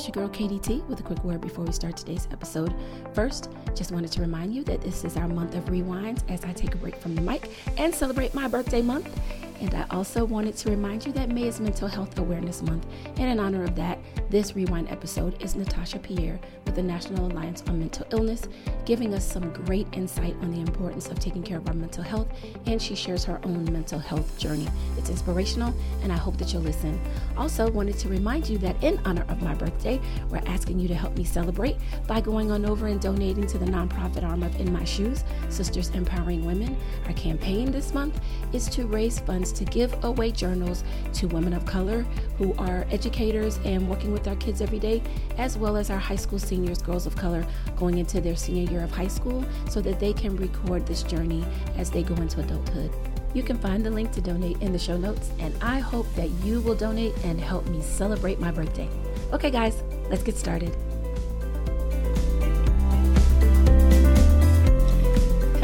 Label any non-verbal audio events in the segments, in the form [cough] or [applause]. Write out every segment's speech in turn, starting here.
It's your girl KDT with a quick word before we start today's episode. First, just wanted to remind you that this is our month of rewinds as I take a break from the mic and celebrate my birthday month. And I also wanted to remind you that May is Mental Health Awareness Month. And in honor of that, this Rewind episode is Natasha Pierre with the National Alliance on Mental Illness, giving us some great insight on the importance of taking care of our mental health. And she shares her own mental health journey. It's inspirational, and I hope that you'll listen. Also, wanted to remind you that in honor of my birthday, we're asking you to help me celebrate by going on over and donating to the nonprofit arm of In My Shoes, Sisters Empowering Women. Our campaign this month is to raise funds to give away journals to women of color who are educators and working with our kids every day, as well as our high school seniors, girls of color, going into their senior year of high school so that they can record this journey as they go into adulthood. You can find the link to donate in the show notes, and I hope that you will donate and help me celebrate my birthday. Okay, guys, let's get started.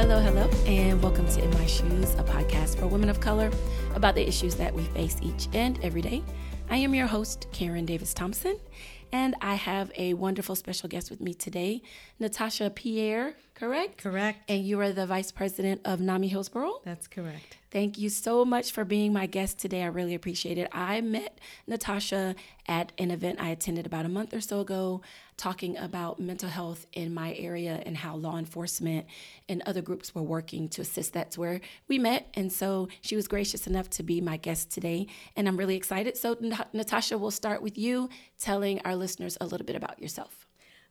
Hello, hello, and welcome to In My Shoes, a podcast for women of color about the issues that we face each and every day. I am your host, Karen Davis Thompson, and I have a wonderful special guest with me today, Natasha Pierre, correct? Correct. And you are the vice president of NAMI Hillsborough? That's correct. Thank you so much for being my guest today. I really appreciate it. I met Natasha at an event I attended about a month or so ago, talking about mental health in my area and how law enforcement and other groups were working to assist. That's where we met. And so she was gracious enough to be my guest today. And I'm really excited. So, Natasha, we'll start with you telling our listeners a little bit about yourself.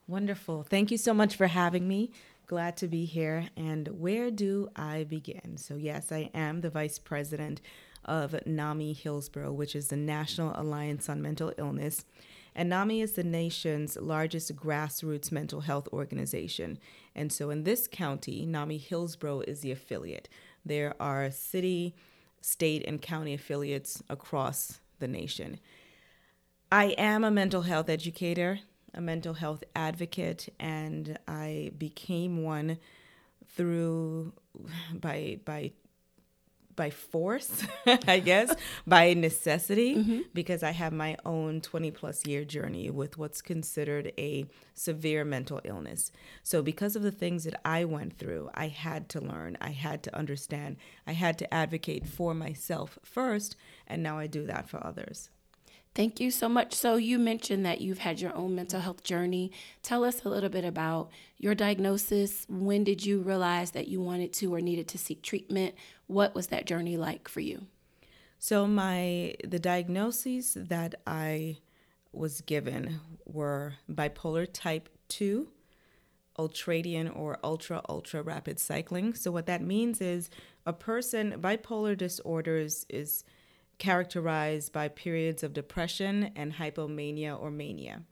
Wonderful. Thank you so much for having me. Glad to be here. And where do I begin? So, yes, I am the vice president of NAMI Hillsborough, which is the National Alliance on Mental Illness. And NAMI is the nation's largest grassroots mental health organization. And so in this county, NAMI Hillsborough is the affiliate. There are city, state, and county affiliates across the nation. I am a mental health educator a mental health advocate, and I became one through by by by force, [laughs] I guess, [laughs] by necessity, mm-hmm. because I have my own 20 plus year journey with what's considered a severe mental illness. So, because of the things that I went through, I had to learn, I had to understand, I had to advocate for myself first, and now I do that for others. Thank you so much. So, you mentioned that you've had your own mental health journey. Tell us a little bit about your diagnosis. When did you realize that you wanted to or needed to seek treatment? What was that journey like for you? So, my the diagnoses that I was given were bipolar type 2, ultradian or ultra ultra rapid cycling. So, what that means is a person bipolar disorders is characterized by periods of depression and hypomania or mania.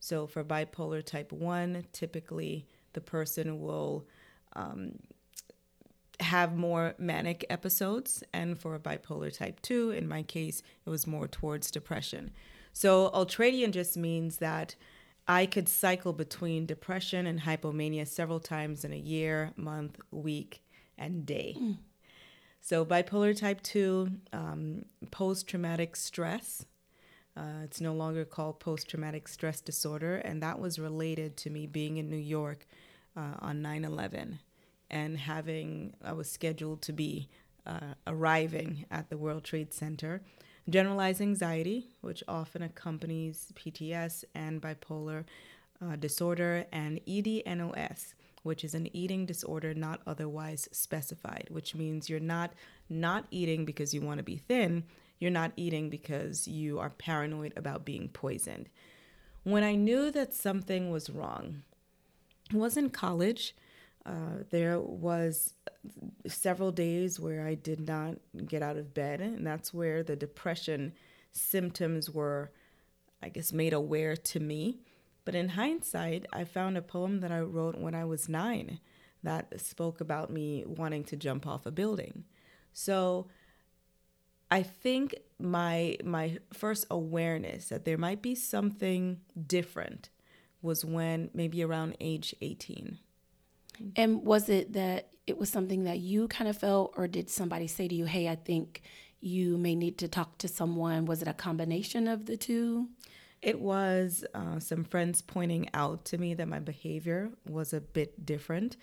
So, for bipolar type 1, typically the person will um, have more manic episodes. And for bipolar type 2, in my case, it was more towards depression. So, ultradian just means that I could cycle between depression and hypomania several times in a year, month, week, and day. Mm. So, bipolar type 2, um, post traumatic stress. Uh, it's no longer called post traumatic stress disorder, and that was related to me being in New York uh, on 9 11 and having, I was scheduled to be uh, arriving at the World Trade Center. Generalized anxiety, which often accompanies PTS and bipolar uh, disorder, and EDNOS, which is an eating disorder not otherwise specified, which means you're not not eating because you want to be thin, you're not eating because you are paranoid about being poisoned. When I knew that something was wrong, it was in college. Uh, there was several days where I did not get out of bed, and that's where the depression symptoms were, I guess, made aware to me. But in hindsight, I found a poem that I wrote when I was nine that spoke about me wanting to jump off a building. So I think my my first awareness that there might be something different was when maybe around age 18. And was it that it was something that you kind of felt or did somebody say to you, "Hey, I think you may need to talk to someone"? Was it a combination of the two? It was uh, some friends pointing out to me that my behavior was a bit different.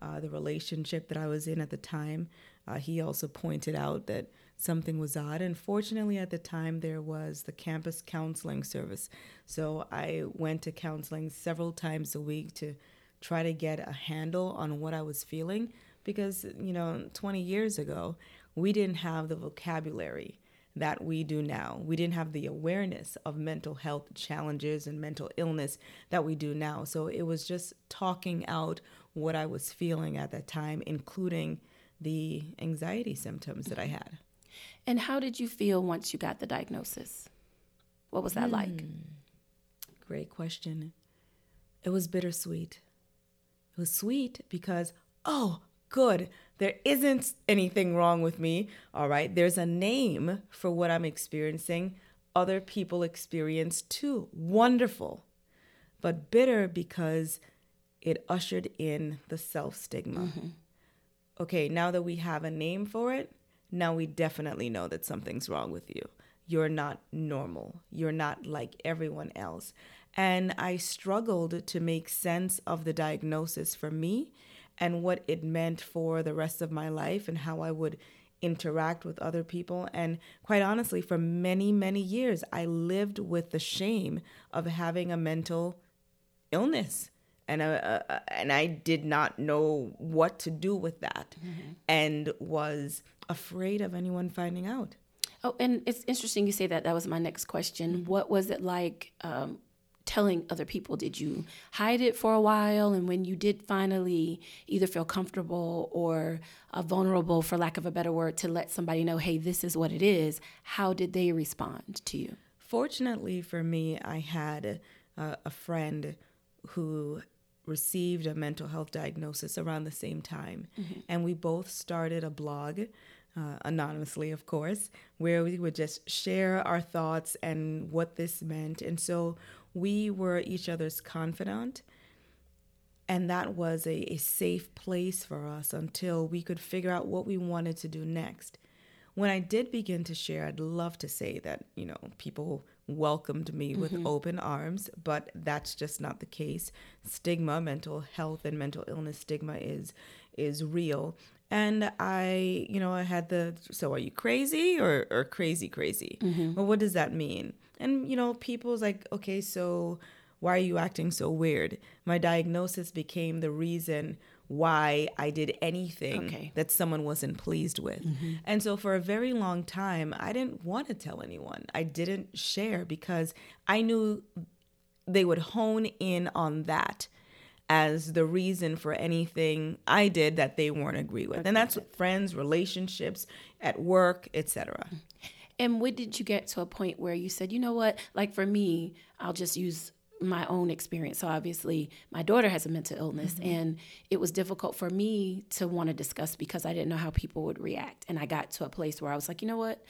Uh, the relationship that I was in at the time, uh, he also pointed out that something was odd. And fortunately, at the time, there was the campus counseling service. So I went to counseling several times a week to try to get a handle on what I was feeling because, you know, 20 years ago, we didn't have the vocabulary that we do now. We didn't have the awareness of mental health challenges and mental illness that we do now. So it was just talking out what I was feeling at that time, including the anxiety symptoms that I had. And how did you feel once you got the diagnosis? What was that like? Hmm. Great question. It was bittersweet. It was sweet because, oh, good. There isn't anything wrong with me. All right. There's a name for what I'm experiencing. Other people experience too. Wonderful. But bitter because it ushered in the self stigma. Mm-hmm. Okay, now that we have a name for it, now we definitely know that something's wrong with you. You're not normal. You're not like everyone else. And I struggled to make sense of the diagnosis for me and what it meant for the rest of my life and how I would interact with other people. And quite honestly, for many, many years, I lived with the shame of having a mental illness. And, uh, uh, and I did not know what to do with that mm-hmm. and was afraid of anyone finding out. Oh, and it's interesting you say that. That was my next question. Mm-hmm. What was it like um, telling other people? Did you hide it for a while? And when you did finally either feel comfortable or uh, vulnerable, for lack of a better word, to let somebody know, hey, this is what it is, how did they respond to you? Fortunately for me, I had uh, a friend who received a mental health diagnosis around the same time. Mm-hmm. And we both started a blog. Uh, anonymously, of course, where we would just share our thoughts and what this meant. And so we were each other's confidant. And that was a, a safe place for us until we could figure out what we wanted to do next. When I did begin to share, I'd love to say that, you know, people welcomed me mm-hmm. with open arms, but that's just not the case. Stigma, mental health and mental illness stigma is is real. And I, you know, I had the so are you crazy or or crazy crazy? Mm-hmm. Well, what does that mean? And, you know, people's like, okay, so why are you acting so weird? My diagnosis became the reason why I did anything okay. that someone wasn't pleased with. Mm-hmm. And so for a very long time, I didn't want to tell anyone. I didn't share because I knew they would hone in on that as the reason for anything I did that they weren't agree with. Okay. And that's friends, relationships, at work, etc. And when did you get to a point where you said, you know what? Like for me, I'll just use my own experience. So obviously, my daughter has a mental illness, mm-hmm. and it was difficult for me to want to discuss because I didn't know how people would react. And I got to a place where I was like, you know what?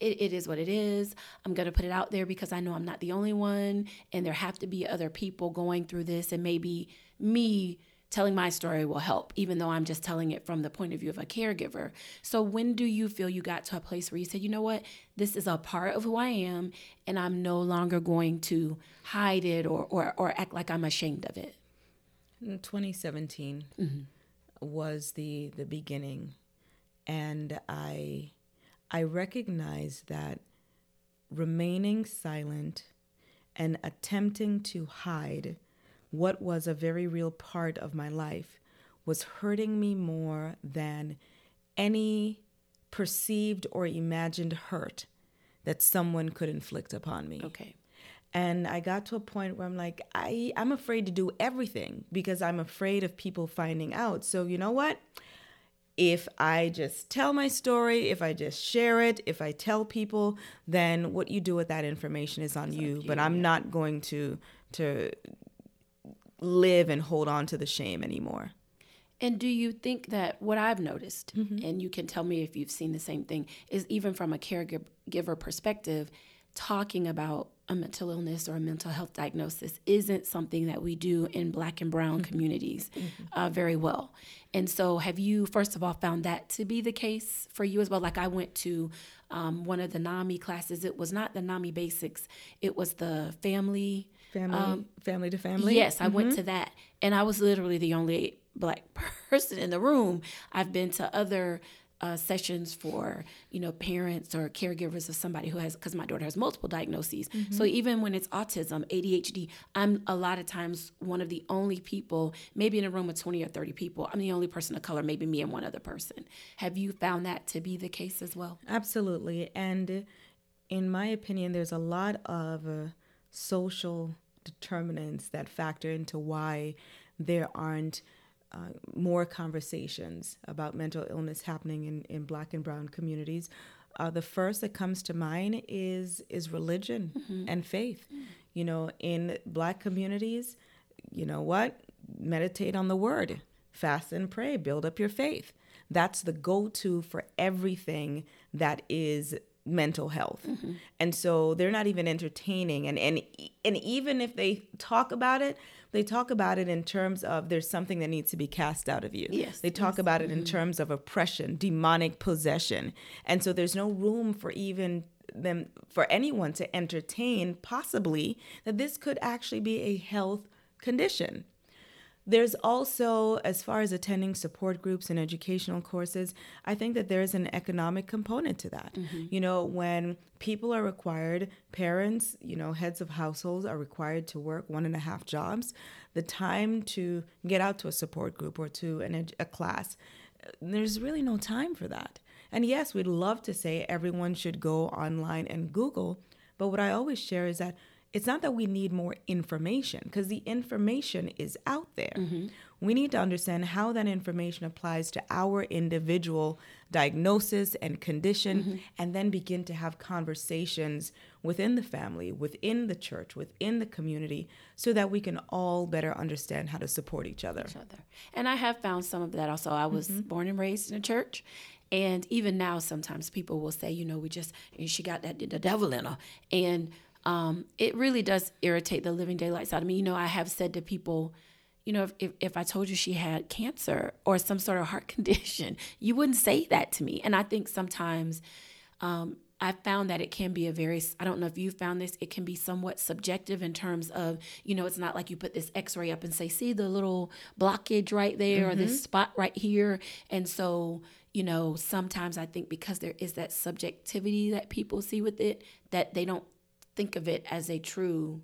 It, it is what it is. I'm going to put it out there because I know I'm not the only one, and there have to be other people going through this, and maybe me telling my story will help, even though I'm just telling it from the point of view of a caregiver. So, when do you feel you got to a place where you said, you know what, this is a part of who I am, and I'm no longer going to hide it or, or, or act like I'm ashamed of it? 2017 mm-hmm. was the, the beginning. And I, I recognized that remaining silent and attempting to hide what was a very real part of my life was hurting me more than any perceived or imagined hurt that someone could inflict upon me. Okay. And I got to a point where I'm like, I, I'm afraid to do everything because I'm afraid of people finding out. So, you know what? If I just tell my story, if I just share it, if I tell people, then what you do with that information is on you. you. But I'm not going to to live and hold on to the shame anymore. And do you think that what I've noticed, mm-hmm. and you can tell me if you've seen the same thing, is even from a caregiver perspective, talking about a mental illness or a mental health diagnosis isn't something that we do in black and brown mm-hmm. communities mm-hmm. uh, very well. And so, have you, first of all, found that to be the case for you as well? Like, I went to um, one of the NAMI classes. It was not the NAMI basics, it was the family. Family, um, family to family. Yes, I mm-hmm. went to that, and I was literally the only black [laughs] person in the room. I've been to other uh, sessions for you know parents or caregivers of somebody who has because my daughter has multiple diagnoses mm-hmm. so even when it's autism adhd i'm a lot of times one of the only people maybe in a room of 20 or 30 people i'm the only person of color maybe me and one other person have you found that to be the case as well absolutely and in my opinion there's a lot of uh, social determinants that factor into why there aren't uh, more conversations about mental illness happening in, in black and brown communities. Uh, the first that comes to mind is is religion mm-hmm. and faith. Mm-hmm. You know, in black communities, you know what? Meditate on the word, fast and pray, build up your faith. That's the go-to for everything that is mental health. Mm-hmm. And so they're not even entertaining and and and even if they talk about it, they talk about it in terms of there's something that needs to be cast out of you. Yes. They talk yes. about it in mm-hmm. terms of oppression, demonic possession. And so there's no room for even them for anyone to entertain possibly that this could actually be a health condition. There's also, as far as attending support groups and educational courses, I think that there's an economic component to that. Mm-hmm. You know, when people are required, parents, you know, heads of households are required to work one and a half jobs, the time to get out to a support group or to an, a class, there's really no time for that. And yes, we'd love to say everyone should go online and Google, but what I always share is that it's not that we need more information because the information is out there. Mm-hmm. We need to understand how that information applies to our individual diagnosis and condition, mm-hmm. and then begin to have conversations within the family, within the church, within the community, so that we can all better understand how to support each other. Each other. And I have found some of that also. I was mm-hmm. born and raised in a church. And even now, sometimes people will say, you know, we just, she got that, the devil in her. And um, it really does irritate the living daylights out of me. You know, I have said to people, you know, if, if, if, I told you she had cancer or some sort of heart [laughs] condition, you wouldn't say that to me. And I think sometimes um, I found that it can be a very, I don't know if you found this, it can be somewhat subjective in terms of, you know, it's not like you put this x ray up and say, see the little blockage right there mm-hmm. or this mm-hmm. spot right here. And so, you know, sometimes I think because there is that subjectivity that people see with it, that they don't think of it as a true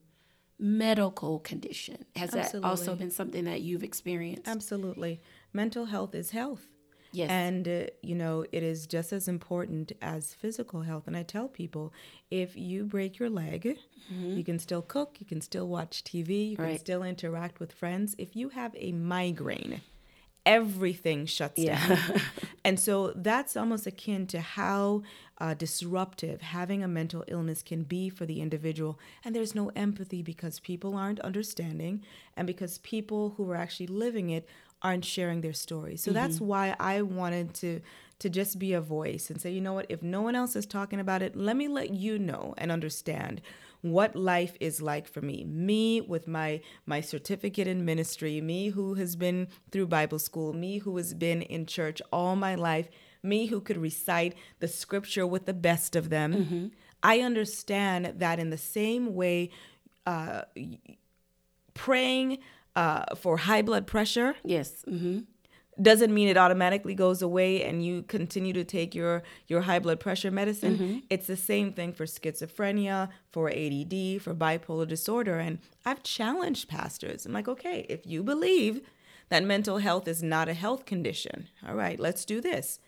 medical condition. Has Absolutely. that also been something that you've experienced? Absolutely. Mental health is health. Yes. And, uh, you know, it is just as important as physical health. And I tell people if you break your leg, mm-hmm. you can still cook, you can still watch TV, you right. can still interact with friends. If you have a migraine, everything shuts yeah. down. [laughs] and so that's almost akin to how uh, disruptive having a mental illness can be for the individual. And there's no empathy because people aren't understanding and because people who are actually living it aren't sharing their stories. So mm-hmm. that's why I wanted to to just be a voice and say, you know what, if no one else is talking about it, let me let you know and understand what life is like for me. Me with my my certificate in ministry, me who has been through Bible school, me who has been in church all my life, me who could recite the scripture with the best of them. Mm-hmm. I understand that in the same way uh, praying uh, for high blood pressure. Yes. Mm-hmm doesn't mean it automatically goes away and you continue to take your your high blood pressure medicine mm-hmm. it's the same thing for schizophrenia for ADD for bipolar disorder and I've challenged pastors I'm like okay if you believe that mental health is not a health condition all right let's do this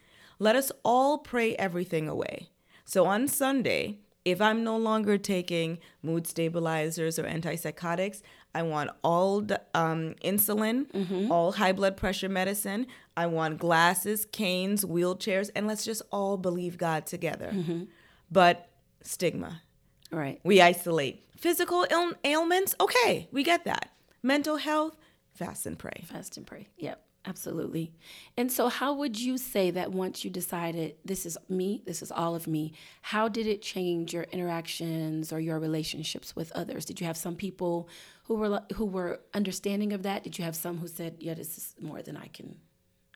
let us all pray everything away so on Sunday if I'm no longer taking mood stabilizers or antipsychotics, I want all um, insulin, mm-hmm. all high blood pressure medicine. I want glasses, canes, wheelchairs, and let's just all believe God together. Mm-hmm. But stigma. Right. We isolate. Physical ail- ailments, okay, we get that. Mental health, fast and pray. Fast and pray. Yep. Absolutely. And so, how would you say that once you decided this is me, this is all of me, how did it change your interactions or your relationships with others? Did you have some people who were who were understanding of that? Did you have some who said, "Yeah, this is more than I can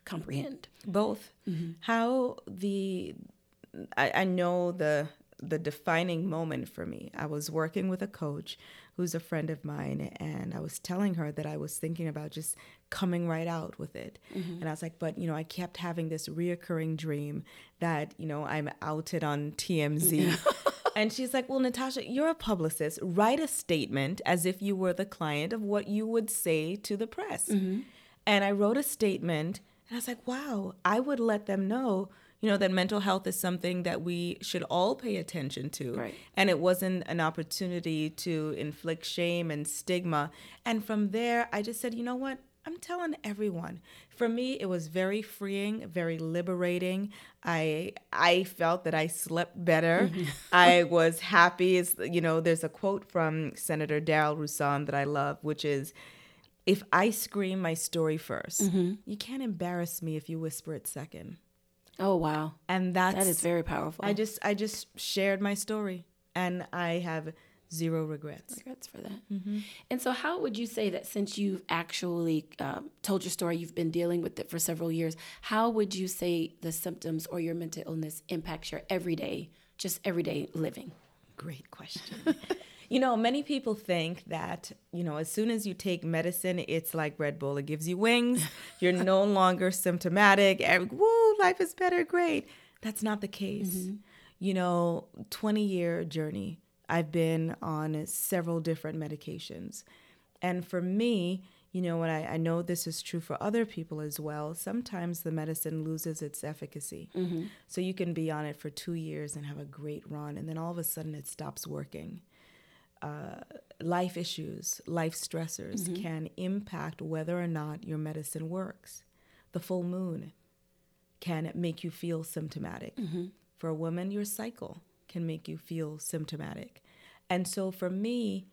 comprehend"? Both. Mm-hmm. How the I, I know the the defining moment for me. I was working with a coach who's a friend of mine, and I was telling her that I was thinking about just coming right out with it. Mm-hmm. And I was like, but you know, I kept having this reoccurring dream that, you know, I'm outed on TMZ. [laughs] and she's like, well, Natasha, you're a publicist. Write a statement as if you were the client of what you would say to the press. Mm-hmm. And I wrote a statement, and I was like, wow, I would let them know you know that mental health is something that we should all pay attention to right. and it wasn't an opportunity to inflict shame and stigma and from there i just said you know what I'm telling everyone. For me, it was very freeing, very liberating. I I felt that I slept better. Mm-hmm. [laughs] I was happy. It's, you know, there's a quote from Senator Darryl Rouson that I love, which is, "If I scream my story 1st mm-hmm. you can't embarrass me if you whisper it second. Oh wow! And that's that is very powerful. I just I just shared my story, and I have zero regrets. Regrets for that. Mm-hmm. And so, how would you say that since you've actually um, told your story, you've been dealing with it for several years, how would you say the symptoms or your mental illness impacts your everyday, just everyday living? Great question. [laughs] you know, many people think that, you know, as soon as you take medicine, it's like Red Bull, it gives you wings. [laughs] You're no longer symptomatic. and, Woo, life is better, great. That's not the case. Mm-hmm. You know, 20 year journey I've been on several different medications. And for me, you know, what I, I know this is true for other people as well, sometimes the medicine loses its efficacy. Mm-hmm. So you can be on it for two years and have a great run, and then all of a sudden it stops working. Uh, life issues, life stressors mm-hmm. can impact whether or not your medicine works. The full moon can make you feel symptomatic. Mm-hmm. For a woman, your cycle can make you feel symptomatic. And so for me,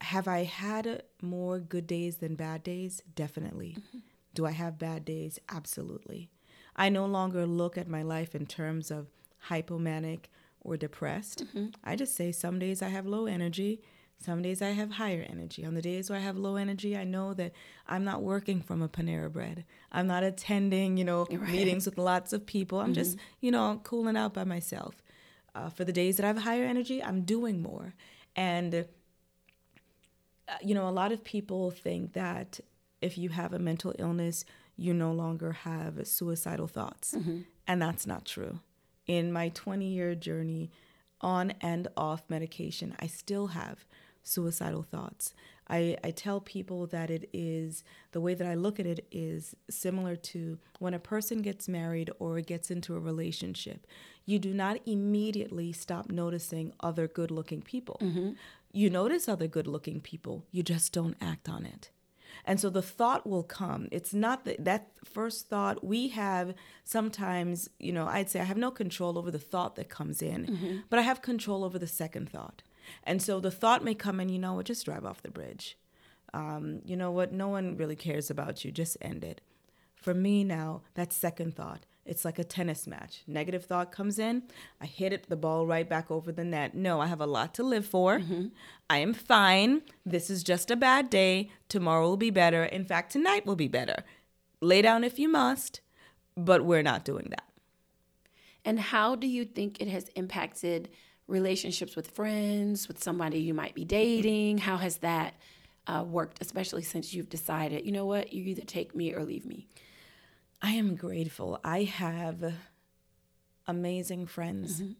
have I had more good days than bad days? Definitely. Mm-hmm. Do I have bad days? Absolutely. I no longer look at my life in terms of hypomanic or depressed. Mm-hmm. I just say some days I have low energy, some days I have higher energy. On the days where I have low energy, I know that I'm not working from a Panera bread. I'm not attending, you know, right. meetings with lots of people. I'm mm-hmm. just, you know, cooling out by myself. Uh, for the days that I have higher energy, I'm doing more. And, uh, you know, a lot of people think that if you have a mental illness, you no longer have suicidal thoughts. Mm-hmm. And that's not true. In my 20 year journey on and off medication, I still have suicidal thoughts. I, I tell people that it is the way that I look at it is similar to when a person gets married or gets into a relationship. You do not immediately stop noticing other good looking people. Mm-hmm. You notice other good looking people, you just don't act on it. And so the thought will come. It's not that that first thought we have sometimes, you know, I'd say I have no control over the thought that comes in, mm-hmm. but I have control over the second thought. And so the thought may come in, you know what, just drive off the bridge. Um, you know what, no one really cares about you, just end it. For me now, that second thought, it's like a tennis match. Negative thought comes in, I hit it, the ball right back over the net. No, I have a lot to live for. Mm-hmm. I am fine. This is just a bad day. Tomorrow will be better. In fact, tonight will be better. Lay down if you must, but we're not doing that. And how do you think it has impacted relationships with friends, with somebody you might be dating? How has that uh, worked, especially since you've decided, you know what, you either take me or leave me? I am grateful. I have amazing friends. Mm-hmm.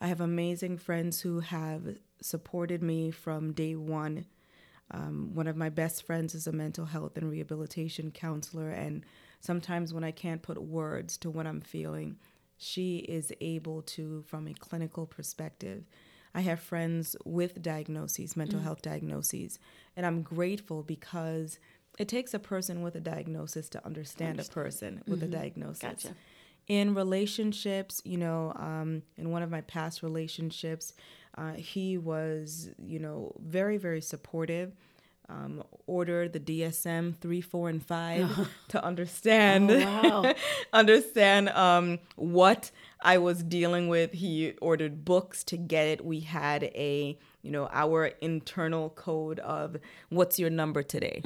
I have amazing friends who have supported me from day one. Um, one of my best friends is a mental health and rehabilitation counselor, and sometimes when I can't put words to what I'm feeling, she is able to, from a clinical perspective. I have friends with diagnoses, mental mm health diagnoses, and I'm grateful because it takes a person with a diagnosis to understand, understand. a person with mm-hmm. a diagnosis. Gotcha. In relationships, you know, um, in one of my past relationships, uh, he was, you know, very, very supportive. Um, order the DSM three, four, and five [laughs] to understand Oh, wow. [laughs] understand um, what I was dealing with. He ordered books to get it. We had a you know our internal code of what's your number today.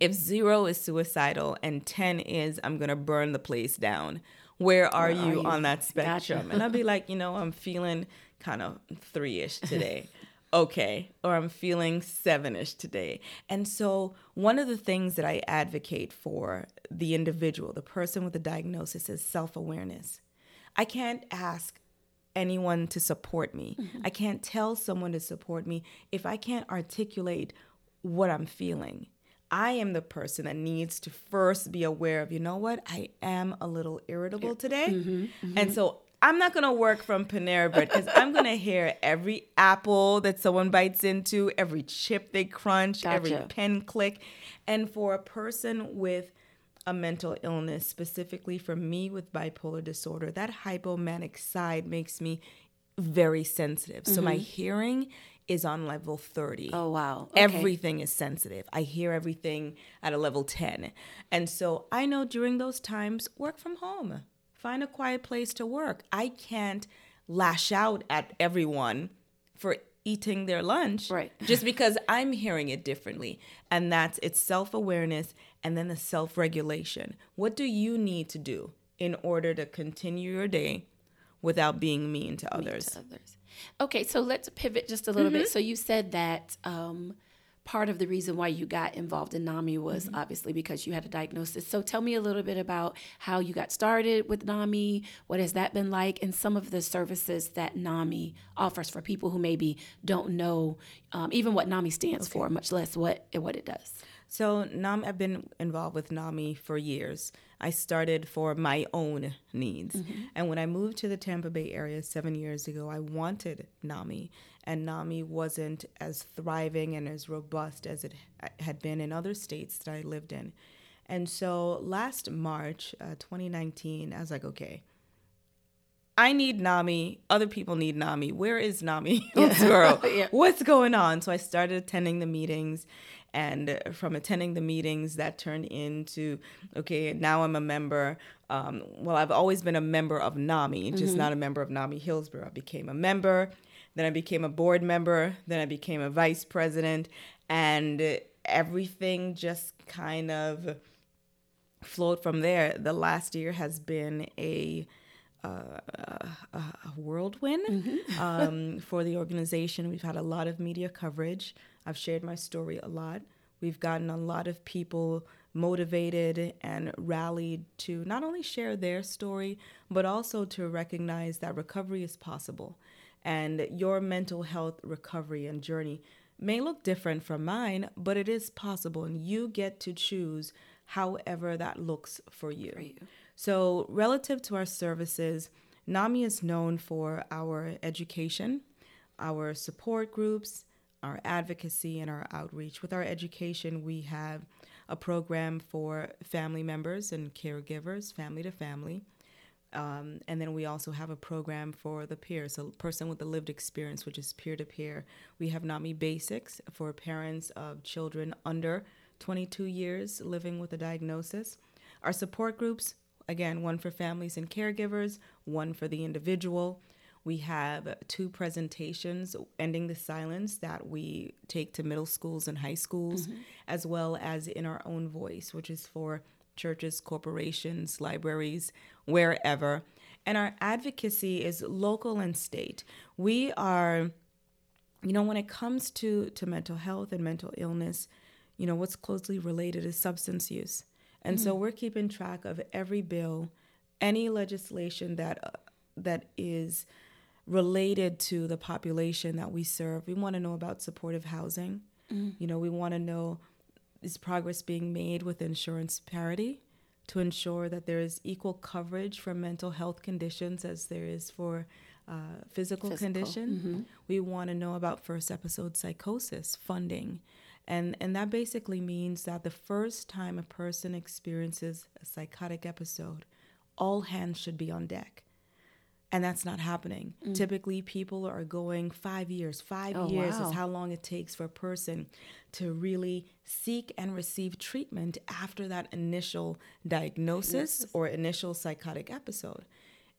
If zero is suicidal and ten is I'm gonna burn the place down. Where are, Where are you, you? on that Gotcha. spectrum? And I'd be [laughs] like, you know, I'm feeling kind of three ish today. Okay. Or I'm feeling seven ish today. And so, one of the things that I advocate for the individual, the person with the diagnosis, is self awareness. I can't ask anyone to support me. Mm-hmm. I can't tell someone to support me if I can't articulate what I'm feeling. I am the person that needs to first be aware of, you know what, I am a little irritable today. Mm-hmm, mm-hmm. And so I'm not gonna work from Panera Bread because I'm gonna [laughs] hear every apple that someone bites into, every chip they crunch, every pen click. And for a person with a mental illness, specifically for me with bipolar disorder, that hypomanic side makes me very sensitive. So my mm-hmm. hearing is on level 30. Oh, wow. Okay. Everything is sensitive. I hear everything at a level 10. And so I know during those times, work from home. Find a quiet place to work. I can't lash out at everyone for eating their lunch Right. [laughs] just because I'm hearing it differently. And that's it's self-awareness and then the self-regulation. What do you need to do in order to continue your day without being mean to others? to others. Okay, so let's pivot just a little Mm-hmm. bit. So you said that um, part of the reason why you got involved in NAMI was Mm-hmm. obviously because you had a diagnosis. So tell me a little bit about how you got started with NAMI. What has that been like, and some of the services that NAMI offers for people who maybe don't know um, even what NAMI stands for, much less what what it does. So NAMI, I've been involved with NAMI for years. I started for my own needs. And when I moved to the Tampa Bay area seven years ago, I wanted NAMI. And NAMI wasn't as thriving and as robust as it had been in other states that I lived in. And so last March, uh, 2019, I was like, okay, I need NAMI. Other people need NAMI. Where is NAMI Hillsborough? [laughs] Yeah. What's going on? So I started attending the meetings. And from attending the meetings, that turned into okay, now I'm a member. Um, well, I've always been a member of NAMI, just not a member of NAMI Hillsborough. I became a member, then I became a board member, then I became a vice president, and everything just kind of flowed from there. The last year has been a uh, a whirlwind um, [laughs] for the organization. We've had a lot of media coverage. I've shared my story a lot. We've gotten a lot of people motivated and rallied to not only share their story, but also to recognize that recovery is possible. And your mental health recovery and journey may look different from mine, but it is possible. And you get to choose however that looks for you. So, relative to our services, NAMI is known for our education, our support groups, our advocacy, and our outreach. With our education, we have a program for family members and caregivers, family to family. Um, and then we also have a program for the peers, a person with a lived experience, which is peer to peer. We have NAMI Basics for parents of children under 22 years living with a diagnosis. Our support groups, again, one for families and caregivers, one for the individual. We have two presentations, Ending the Silence, that we take to middle schools and high schools, mm-hmm. as well as In Our Own Voice, which is for churches, corporations, libraries, wherever. And our advocacy is local and state. We are, you know, when it comes to, to mental health and mental illness, you know, what's closely related is substance use. And so we're keeping track of every bill, any legislation that uh, that is related to the population that we serve. We want to know about supportive housing. You know, we want to know is progress being made with insurance parity to ensure that there is equal coverage for mental health conditions as there is for uh, physical, Physical, condition. We want to know about first episode psychosis funding. And, and that basically means that the first time a person experiences a psychotic episode, all hands should be on deck And that's not happening. Typically, people are going five years. Five Mm. Oh, years wow. is how long it takes for a person to really seek and receive treatment after that initial diagnosis or initial psychotic episode.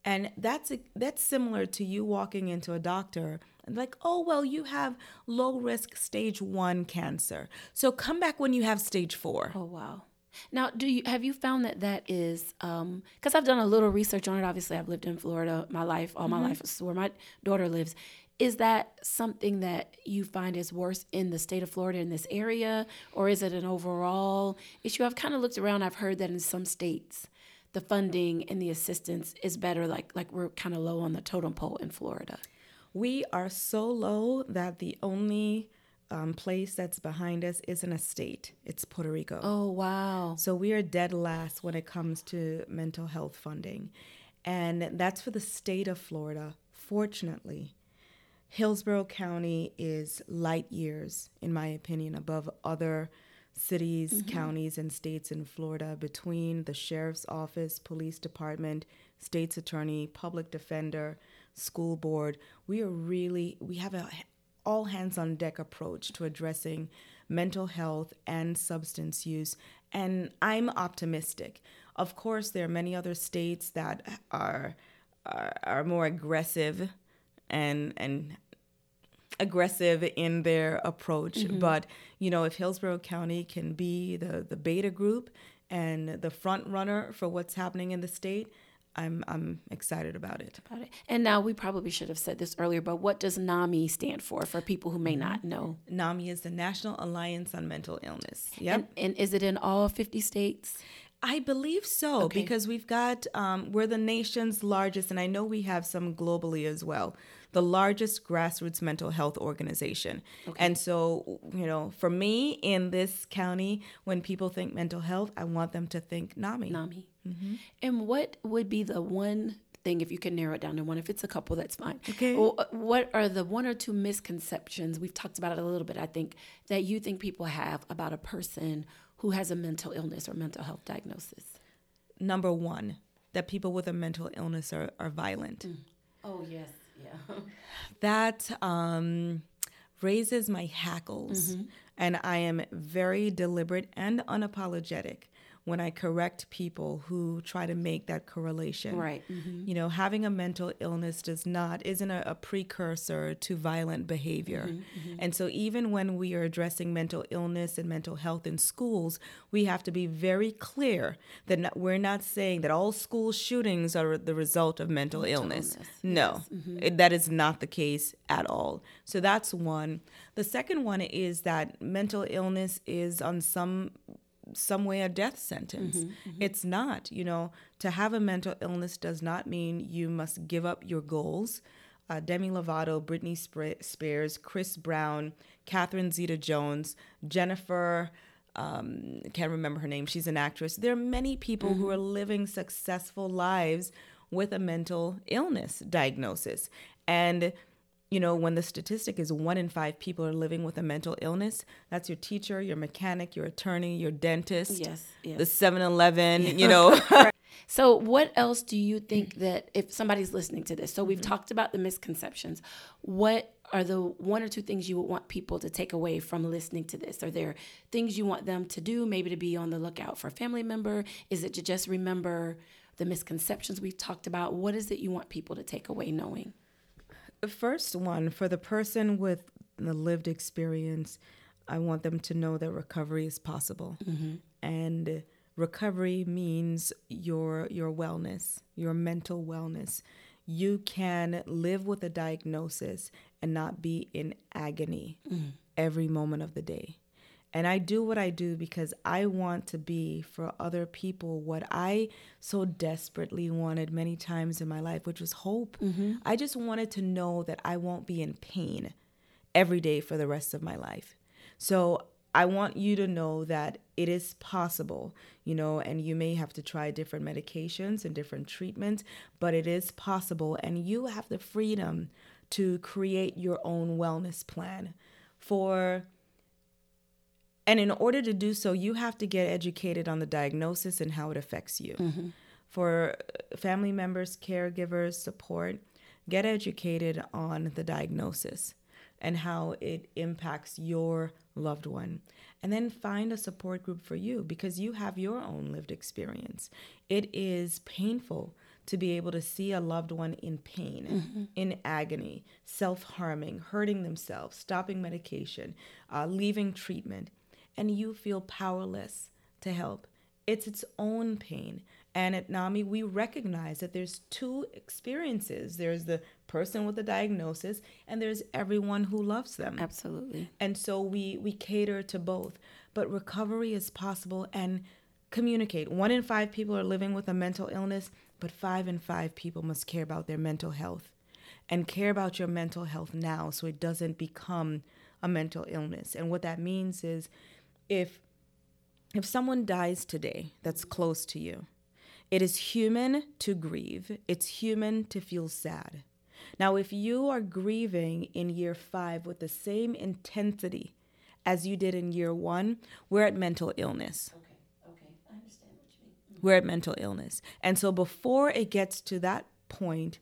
And that's that's similar to you walking into a doctor and like, oh well, you have low risk stage one cancer, so come back when you have stage four. Oh wow. Now, do you have you found that that is um, because I've done a little research on it. Obviously, I've lived in Florida my life, all my mm-hmm. life. Is where my daughter lives. Is that something that you find is worse in the state of Florida in this area, or is it an overall issue? I've kind of looked around. I've heard that in some states, the funding and the assistance is better. Like like we're kind of low on the totem pole in Florida. We are so low that the only um, place that's behind us isn't a state; it's Puerto Rico. Oh wow. So we are dead last when it comes to mental health funding. And that's for the state of Florida. Fortunately, Hillsborough County is light years, in my opinion, above other cities, mm-hmm. counties, and states in Florida between the sheriff's office, police department, state's attorney, public defender, school board. We are really, we have a all hands on deck approach to addressing mental health and substance use. And I'm optimistic. Of course, there are many other states that are are, are more aggressive and and aggressive in their approach. But you know, if Hillsborough County can be the the beta group and the front runner for what's happening in the state, I'm I'm excited about it. About it. And now we probably should have said this earlier, but what does NAMI stand for for people who may not know? NAMI is the National Alliance on Mental Illness. Yep. And, and is it in all 50 states? I believe so Okay. because we've got um, we're the nation's largest, and I know we have some globally as well. The largest grassroots mental health organization, and so you know, for me in this county, when people think mental health, I want them to think NAMI. NAMI. Mm-hmm. And what would be the one thing, if you can narrow it down to one, if it's a couple, that's fine. Okay. Well, uh, what are the one or two misconceptions, we've talked about it a little bit, I think, that you think people have about a person who has a mental illness or mental health diagnosis? Number one, that people with a mental illness are, are violent. Oh, yes. Yeah. [laughs] that um, raises my hackles. Mm-hmm. And I am very deliberate and unapologetic when I correct people who try to make that correlation. Right. Mm-hmm. You know, having a mental illness does not isn't a, a precursor to violent behavior. Mm-hmm, And so even when we are addressing mental illness and mental health in schools, we have to be very clear that not, we're not saying that all school shootings are the result of mental, illness. illness, No. It- that is not the case at all. So that's one. The second one is that mental illness is on some some way a death sentence. It's not, you know, to have a mental illness does not mean you must give up your goals. Uh, Demi Lovato, Britney Spears, Chris Brown, Catherine Zeta Jones, Jennifer, um, can't remember her name, she's an actress. There are many people who are living successful lives with a mental illness diagnosis. And you know, when the statistic is one in five people are living with a mental illness, that's your teacher, your mechanic, your attorney, your dentist, Yes, yes. the 7 Eleven, you know. [laughs] So, what else do you think that if somebody's listening to this? So, Mm-hmm. we've talked about the misconceptions. What are the one or two things you would want people to take away from listening to this? Are there things you want them to do, maybe to be on the lookout for a family member? Is it to just remember the misconceptions we've talked about? What is it you want people to take away knowing? The first one, for the person with the lived experience, I want them to know that recovery is possible. Mm-hmm. And recovery means your your wellness, your mental wellness. You can live with a diagnosis and not be in agony mm. every moment of the day. And I do what I do because I want to be for other people what I so desperately wanted many times in my life, which was hope. Mm-hmm. I just wanted to know that I won't be in pain every day for the rest of my life. So I want you to know that it is possible, you know, and you may have to try different medications and different treatments, but it is possible. And you have the freedom to create your own wellness plan for and in order to do so, you have to get educated on the diagnosis and how it affects you. for family members, caregivers, support, get educated on the diagnosis and how it impacts your loved one. And then find a support group for you because you have your own lived experience. It is painful to be able to see a loved one in pain, mm-hmm. in agony, self harming, hurting themselves, stopping medication, uh, leaving treatment, and you feel powerless to help. It's its own pain. And at NAMI, we recognize that there's two experiences there's the person with the diagnosis, and there's everyone who loves them. Absolutely. And so we, we cater to both. But recovery is possible and communicate. One in five people are living with a mental illness, but five in five people must care about their mental health and care about your mental health now so it doesn't become a mental illness. And what that means is if if someone dies today that's close to you, it is human to grieve. It's human to feel sad. Now, if you are grieving in year five with the same intensity as you did in year one, we're at mental illness. Okay, okay, I understand what you mean. We're at mental illness. And so before it gets to that point,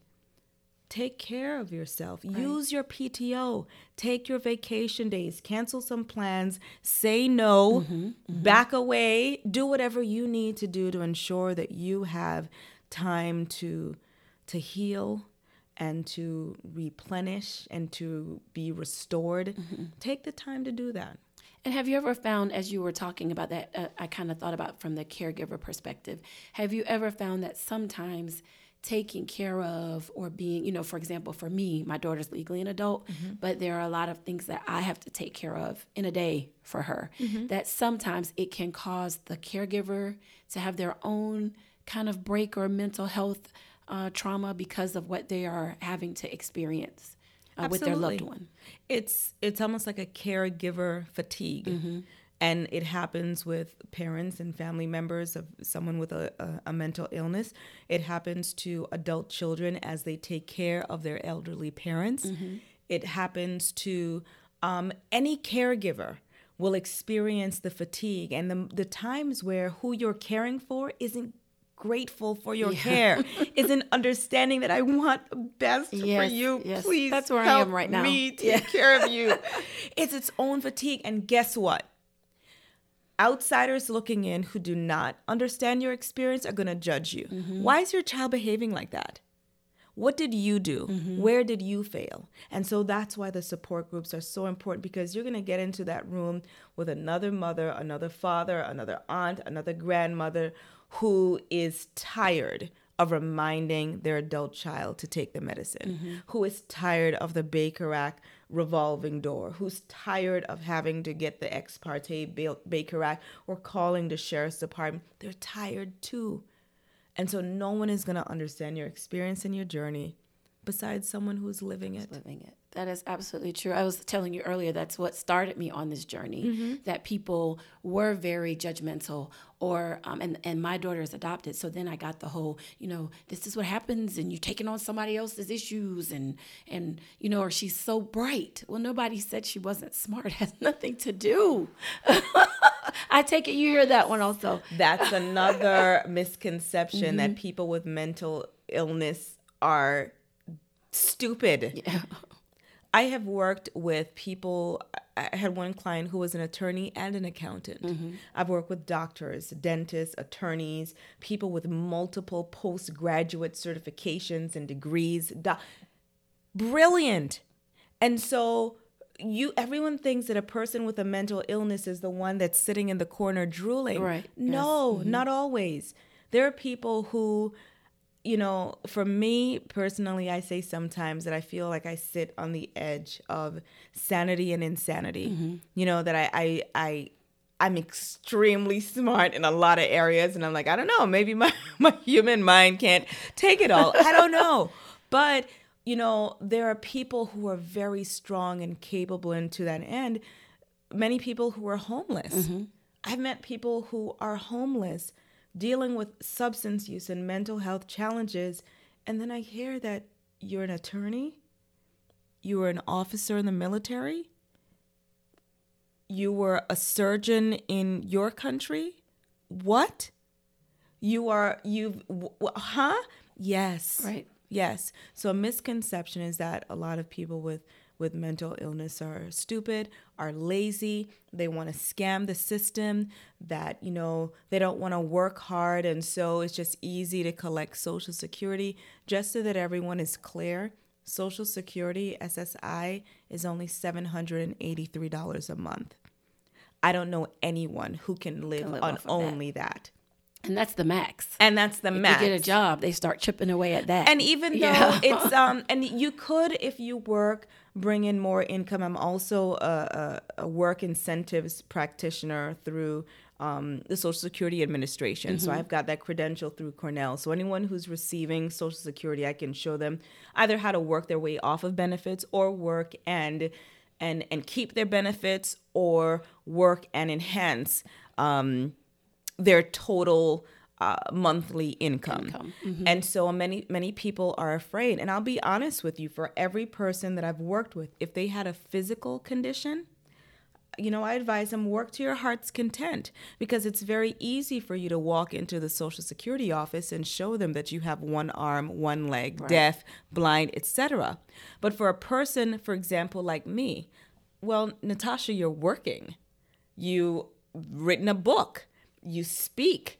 take care of yourself. Right. Use your PTO. Take your vacation days. Cancel some plans. Say no. Mm-hmm, mm-hmm. Back away. Do whatever you need to do to ensure that you have time to to heal and to replenish and to be restored. Mm-hmm. Take the time to do that. And have you ever found, as you were talking about that, uh, I kind of thought about from the caregiver perspective, have you ever found that sometimes taking care of or being, you know, for example, for me, my daughter's legally an adult, mm-hmm. but there are a lot of things that I have to take care of in a day for her mm-hmm. that sometimes it can cause the caregiver to have their own kind of break or mental health uh, trauma because of what they are having to experience uh, with their loved one. It's it's almost like a caregiver fatigue. Mm-hmm and it happens with parents and family members of someone with a, a, a, mental illness. It happens to adult children as they take care of their elderly parents. Mm-hmm. It happens to um, any caregiver will experience the fatigue and the, the times where who you're caring for isn't grateful for your yeah. care [laughs] isn't understanding that I want the best yes, for you. Yes. Please, that's where I am right now. Me take yeah. care of you. [laughs] it's its own fatigue, and guess what? Outsiders looking in who do not understand your experience are going to judge you. Mm-hmm. Why is your child behaving like that? What did you do? Mm-hmm. Where did you fail? And so that's why the support groups are so important because you're going to get into that room with another mother, another father, another aunt, another grandmother who is tired of reminding their adult child to take the medicine, mm-hmm. who is tired of the Baker Act revolving door, who's tired of having to get the ex parte Baker Act or calling the sheriff's department. They're tired too. And so no one is going to understand your experience and your journey besides someone who's living it. Living it. That is absolutely true. I was telling you earlier that's what started me on this journey. Mm-hmm. That people were very judgmental, or um, and and my daughter is adopted, so then I got the whole, you know, this is what happens, and you're taking on somebody else's issues, and and you know, or she's so bright. Well, nobody said she wasn't smart. It [laughs] has nothing to do. [laughs] I take it you hear that one also. That's [laughs] another misconception mm-hmm. that people with mental illness are stupid. Yeah. I have worked with people. I had one client who was an attorney and an accountant. Mm-hmm. I've worked with doctors, dentists, attorneys, people with multiple postgraduate certifications and degrees. Do- Brilliant. And so you everyone thinks that a person with a mental illness is the one that's sitting in the corner drooling. Right. No, yes. mm-hmm. not always. There are people who you know, for me personally, I say sometimes that I feel like I sit on the edge of sanity and insanity. Mm-hmm. You know, that I, I, I, I'm extremely smart in a lot of areas, and I'm like, I don't know, maybe my, [laughs] my human mind can't take it all. I don't know. [laughs] But, you know, there are people who are very strong and capable, and to that end, many people who are homeless. Mm-hmm. I've met people who are homeless dealing with substance use and mental health challenges. And then I hear that you're an attorney, you were an officer in the military, you were a surgeon in your country. What? You are you've huh? Yes. Right. Yes. So a misconception is that a lot of people with with mental illness are stupid, are lazy, they want to scam the system, that you know, they don't want to work hard and so it's just easy to collect social security just so that everyone is clear. Social Security SSI is only $783 a month. I don't know anyone who can live, Can live on of that. only that. And that's the max. And that's the if max. you get a job, they start chipping away at that. And even though Yeah. it's [laughs] um, and you could if you work bring in more income. I'm also a, a, a work incentives practitioner through um, the Social Security Administration. So I've got that credential through Cornell. So anyone who's receiving Social Security, I can show them either how to work their way off of benefits or work and and and keep their benefits or work and enhance um, their total uh, monthly income. Income, And so many many people are afraid. And I'll be honest with you, for every person that I've worked with, if they had a physical condition, you know, I advise them work to your heart's content because it's very easy for you to walk into the Social Security office and show them that you have one arm, one leg, deaf, blind, etc. But for a person, for example, like me, well, Natasha, you're working. You written a book. You speak.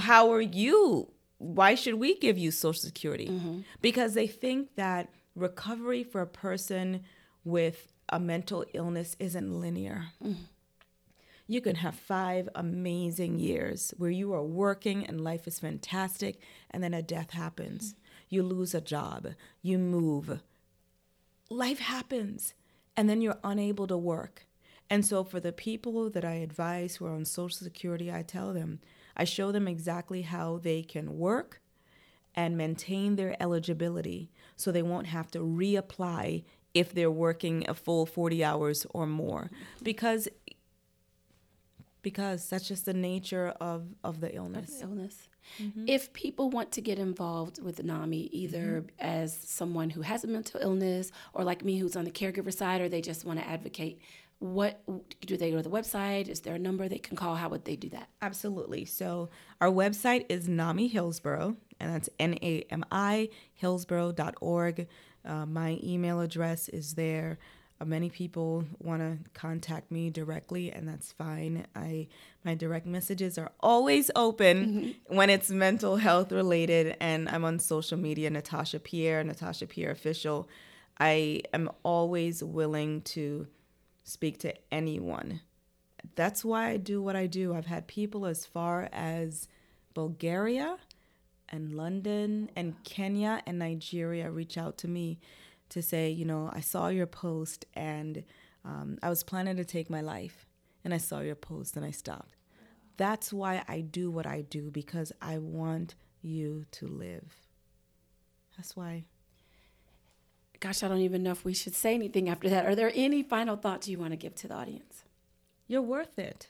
How are you? Why should we give you Social Security? Mm-hmm. Because they think that recovery for a person with a mental illness isn't linear. Mm-hmm. You can have five amazing years where you are working and life is fantastic, and then a death happens. You lose a job, you move. Life happens, and then you're unable to work. And so, for the people that I advise who are on Social Security, I tell them, I show them exactly how they can work and maintain their eligibility so they won't have to reapply if they're working a full 40 hours or more because because that's just the nature of of the illness illness. Mm-hmm. If people want to get involved with NAMI, either as someone who has a mental illness or like me who's on the caregiver side, or they just want to advocate, what do they go to the website? Is there a number they can call? How would they do that? Absolutely. So our website is NAMI Hillsborough, and that's N A M I Hillsborough.org. Uh, my email address is there. Uh, many people want to contact me directly, and that's fine. I my direct messages are always open when it's mental health related, and I'm on social media, Natasha Pierre, Natasha Pierre official. I am always willing to speak to anyone that's why I do what I do. I've had people as far as Bulgaria and London and Kenya and Nigeria reach out to me to say, you know, I saw your post and um, I was planning to take my life and I saw your post and I stopped. That's why I do what I do because I want you to live. That's why. Gosh, I don't even know if we should say anything after that. Are there any final thoughts you want to give to the audience? You're worth it.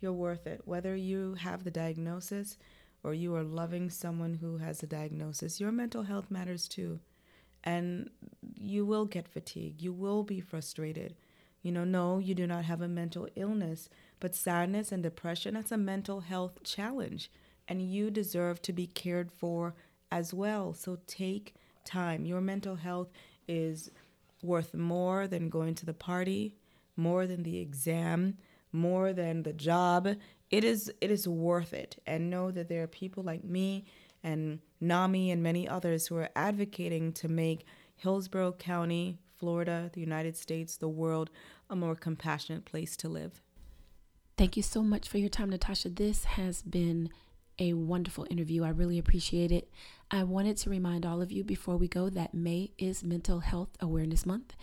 You're worth it. Whether you have the diagnosis or you are loving someone who has a diagnosis, your mental health matters too. And you will get fatigue. You will be frustrated. You know, no, you do not have a mental illness, but sadness and depression, that's a mental health challenge. And you deserve to be cared for as well. So take time. Your mental health is worth more than going to the party, more than the exam, more than the job. It is it is worth it. And know that there are people like me and NAMI and many others who are advocating to make Hillsborough County, Florida, the United States, the world a more compassionate place to live. Thank you so much for your time, Natasha. This has been a wonderful interview. I really appreciate it. I wanted to remind all of you before we go that May is Mental Health Awareness Month.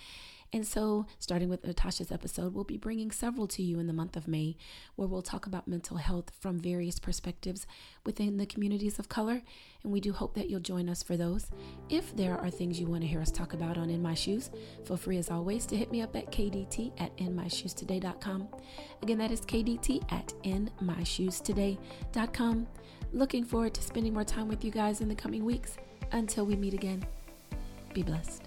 And so, starting with Natasha's episode, we'll be bringing several to you in the month of May where we'll talk about mental health from various perspectives within the communities of color. And we do hope that you'll join us for those. If there are things you want to hear us talk about on In My Shoes, feel free as always to hit me up at kdt at inmyshoestoday.com. Again, that is kdt at inmyshoestoday.com. Looking forward to spending more time with you guys in the coming weeks. Until we meet again, be blessed.